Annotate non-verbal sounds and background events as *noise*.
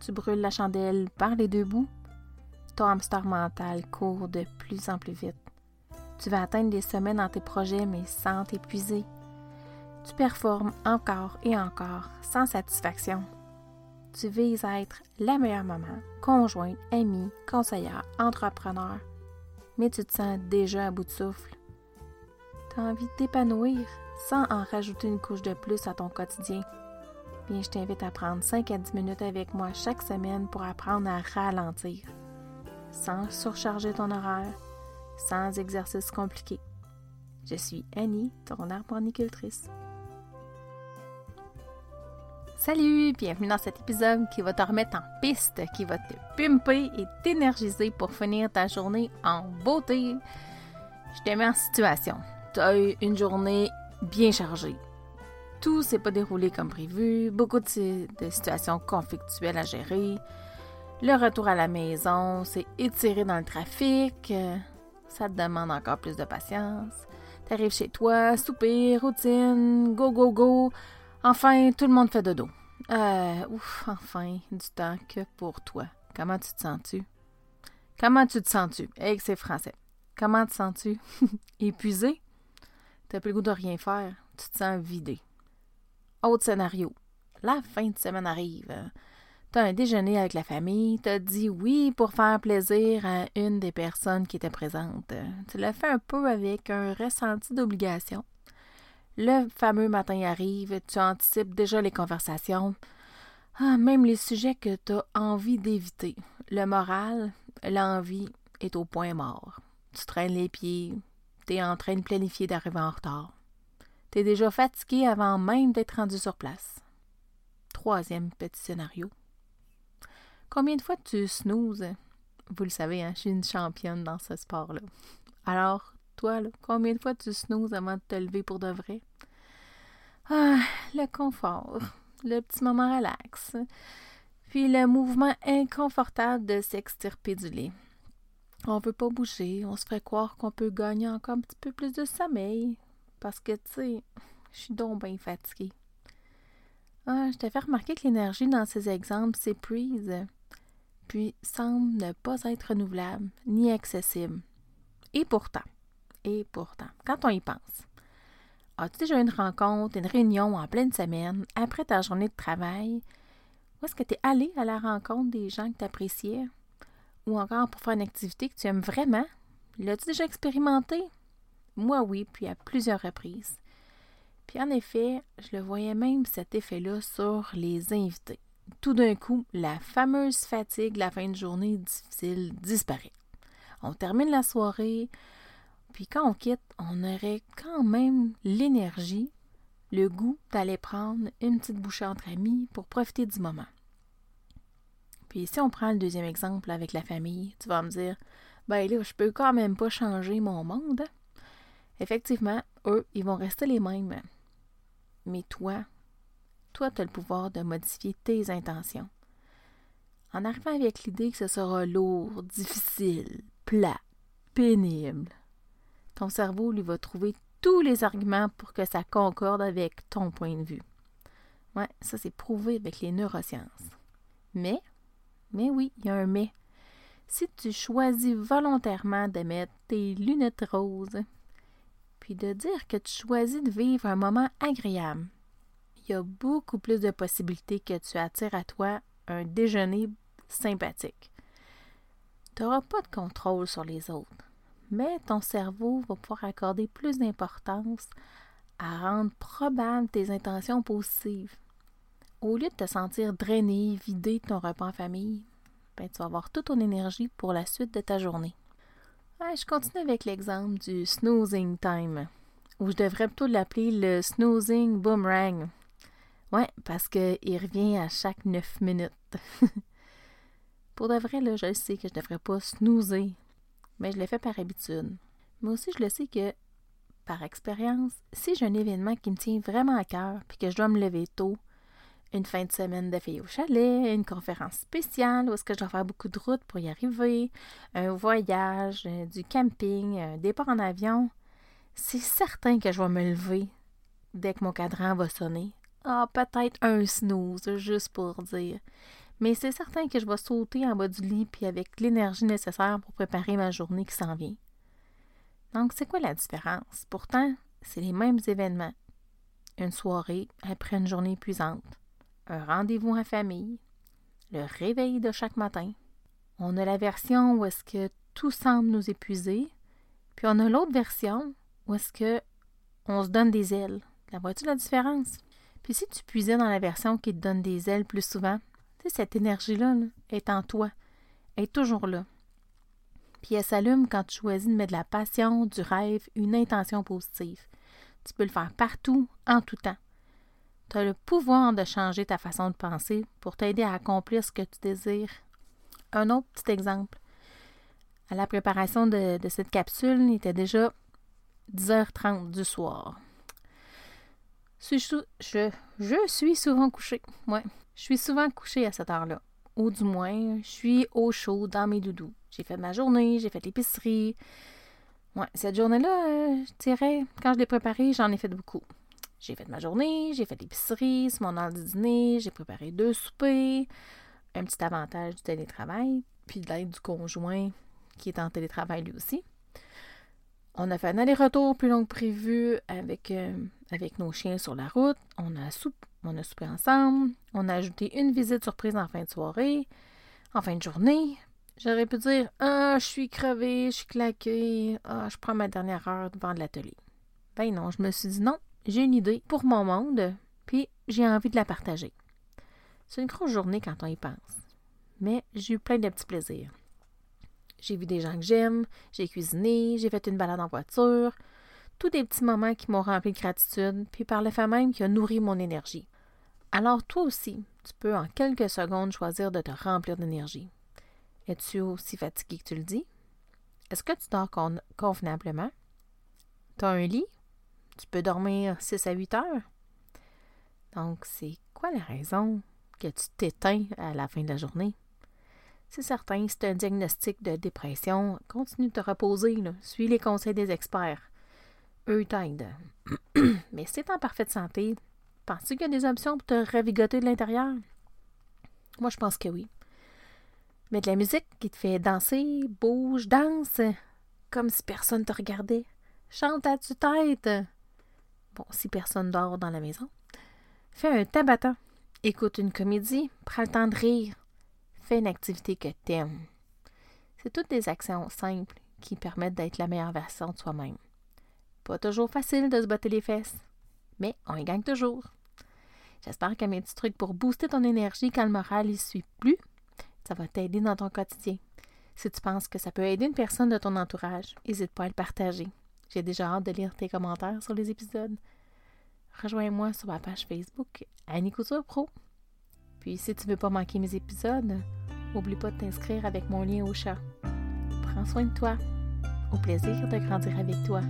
Tu brûles la chandelle par les deux bouts. Ton hamster mental court de plus en plus vite. Tu vas atteindre des sommets dans tes projets, mais sans t'épuiser. Tu performes encore et encore sans satisfaction. Tu vises à être la meilleure maman, conjointe, amie, conseillère, entrepreneur, mais tu te sens déjà à bout de souffle. Tu as envie de t'épanouir sans en rajouter une couche de plus à ton quotidien. Je t'invite à prendre 5 à 10 minutes avec moi chaque semaine pour apprendre à ralentir, sans surcharger ton horaire, sans exercice compliqué. Je suis Annie, ton arboricultrice. Salut, bienvenue dans cet épisode qui va te remettre en piste, qui va te pimper et t'énergiser pour finir ta journée en beauté. Je te mets en situation. Tu as eu une journée bien chargée. Tout s'est pas déroulé comme prévu, beaucoup de, situations conflictuelles à gérer. Le retour à la maison s'est étiré dans le trafic. Ça te demande encore plus de patience. T'arrives chez toi, soupir, routine, go, go, go. Enfin, tout le monde fait dodo. Euh, ouf, enfin, du temps que pour toi. Comment tu te sens-tu? Comment tu te sens-tu? Hey, c'est français. Comment te sens-tu? *laughs* Épuisé? T'as plus le goût de rien faire. Tu te sens vidé. Autre scénario. La fin de semaine arrive. T'as un déjeuner avec la famille, t'as dit oui pour faire plaisir à une des personnes qui étaient présentes. Tu l'as fait un peu avec un ressenti d'obligation. Le fameux matin arrive, tu anticipes déjà les conversations, ah, même les sujets que tu as envie d'éviter. Le moral, l'envie est au point mort. Tu traînes les pieds, tu es en train de planifier d'arriver en retard. Tu es déjà fatigué avant même d'être rendu sur place. Troisième petit scénario. Combien de fois tu snoozes? Vous le savez, hein, je suis une championne dans ce sport-là. Alors, toi, combien de fois tu snoozes avant de te lever pour de vrai? Ah, le confort, le petit moment relax, puis le mouvement inconfortable de s'extirper du lit. On veut pas bouger, on se ferait croire qu'on peut gagner encore un petit peu plus de sommeil, parce que, tu sais, je suis donc bien fatiguée. Ah, je t'ai fait remarquer que l'énergie dans ces exemples s'épuise puis semble ne pas être renouvelable ni accessible. Et pourtant, et pourtant, quand on y pense, as-tu déjà une rencontre, une réunion en pleine semaine, après ta journée de travail? Où est-ce que tu es allé à la rencontre des gens que tu appréciais? Ou encore pour faire une activité que tu aimes vraiment? L'as-tu déjà expérimenté? Moi, oui, puis à plusieurs reprises. Puis en effet, je le voyais même cet effet-là sur les invités tout d'un coup, la fameuse fatigue la fin de journée difficile disparaît. On termine la soirée, puis quand on quitte, on aurait quand même l'énergie, le goût d'aller prendre une petite bouchée entre amis pour profiter du moment. Puis si on prend le deuxième exemple avec la famille, tu vas me dire, ben là, je peux quand même pas changer mon monde. Effectivement, eux, ils vont rester les mêmes. Mais toi, toi, tu as le pouvoir de modifier tes intentions. En arrivant avec l'idée que ce sera lourd, difficile, plat, pénible, ton cerveau lui va trouver tous les arguments pour que ça concorde avec ton point de vue. Ouais, ça c'est prouvé avec les neurosciences. Mais, mais oui, il y a un mais. Si tu choisis volontairement de mettre tes lunettes roses, puis de dire que tu choisis de vivre un moment agréable, il y a beaucoup plus de possibilités que tu attires à toi un déjeuner sympathique. Tu n'auras pas de contrôle sur les autres, mais ton cerveau va pouvoir accorder plus d'importance à rendre probables tes intentions positives. Au lieu de te sentir drainé, vidé de ton repas en famille, ben, tu vas avoir toute ton énergie pour la suite de ta journée. Je continue avec l'exemple du snoozing time, ou je devrais plutôt l'appeler le snoozing boomerang. Oui, parce qu'il revient à chaque neuf minutes. *laughs* Pour de vrai, là, je sais que je ne devrais pas snoozer, mais je le fais par habitude. Mais aussi, je le sais que, par expérience, si j'ai un événement qui me tient vraiment à cœur puis que je dois me lever tôt, une fin de semaine de filles au chalet, une conférence spéciale où est-ce que je dois faire beaucoup de route pour y arriver, un voyage, euh, du camping, un départ en avion, c'est certain que je vais me lever dès que mon cadran va sonner ah, peut-être un snooze, juste pour dire. Mais c'est certain que je vais sauter en bas du lit puis avec l'énergie nécessaire pour préparer ma journée qui s'en vient. Donc, c'est quoi la différence? Pourtant, c'est les mêmes événements. Une soirée après une journée épuisante, un rendez-vous en famille, le réveil de chaque matin. On a la version où est-ce que tout semble nous épuiser, puis on a l'autre version où est-ce que on se donne des ailes. La vois-tu la différence? Puis si tu puisais dans la version qui te donne des ailes plus souvent, tu sais, cette énergie-là est en toi, est toujours là. Puis elle s'allume quand tu choisis de mettre de la passion, du rêve, une intention positive. Tu peux le faire partout, en tout temps. Tu as le pouvoir de changer ta façon de penser pour t'aider à accomplir ce que tu désires. Un autre petit exemple. À la préparation de, cette capsule, il était déjà 10h30 du soir. Je, suis souvent couchée. Ouais, je suis souvent couchée à cette heure-là. Ou du moins, je suis au chaud dans mes doudous. J'ai fait ma journée, j'ai fait l'épicerie. Ouais, cette journée-là, euh, je dirais, quand je l'ai préparée, j'en ai fait beaucoup. J'ai fait ma journée, j'ai fait l'épicerie, c'est mon heure de dîner, j'ai préparé deux soupers, un petit avantage du télétravail, puis de l'aide du conjoint qui est en télétravail lui aussi. On a fait un aller-retour plus long que prévu avec, euh, avec nos chiens sur la route. On a, on a soupé ensemble. On a ajouté une visite surprise en fin de soirée, en fin de journée. J'aurais pu dire Ah, je suis crevé, je suis claqué, ah, je prends ma dernière heure devant l'atelier. Ben non, je me suis dit non, j'ai une idée pour mon monde, puis j'ai envie de la partager. C'est une grosse journée quand on y pense. Mais j'ai eu plein de petits plaisirs. J'ai vu des gens que j'aime, j'ai cuisiné, j'ai fait une balade en voiture. Tous des petits moments qui m'ont rempli de gratitude, puis par le fait même qui a nourri mon énergie. Alors toi aussi, tu peux en quelques secondes choisir de te remplir d'énergie. Es-tu aussi fatigué que tu le dis? Est-ce que tu dors convenablement? Tu as un lit? Tu peux dormir 6 à 8 heures? Donc, c'est quoi la raison que tu t'éteins à la fin de la journée? C'est certain, c'est un diagnostic de dépression. Continue de te reposer, suis les conseils des experts. Eux t'aident. *clears throat* Mais si tu en parfaite santé, penses-tu qu'il y a des options pour te ravigoter de l'intérieur? Moi, je pense que oui. Mets de la musique qui te fait danser, bouge, danse, comme si personne te regardait. Chante à tu-tête. Si personne dort dans la maison. Fais un tabatin. Écoute une comédie, prends le temps de rire. Fais une activité que t'aimes. C'est toutes des actions simples qui permettent d'être la meilleure version de soi-même. Pas toujours facile de se botter les fesses, mais on y gagne toujours. J'espère que mes petits trucs pour booster ton énergie quand le moral y suit plus ça va t'aider dans ton quotidien. Si tu penses que ça peut aider une personne de ton entourage, n'hésite pas à le partager. J'ai déjà hâte de lire tes commentaires sur les épisodes. Rejoins-moi sur ma page Facebook Annie Couture Pro. Puis si tu veux pas manquer mes épisodes, n'oublie pas de t'inscrire avec mon lien au chat. Prends soin de toi. Au plaisir de grandir avec toi.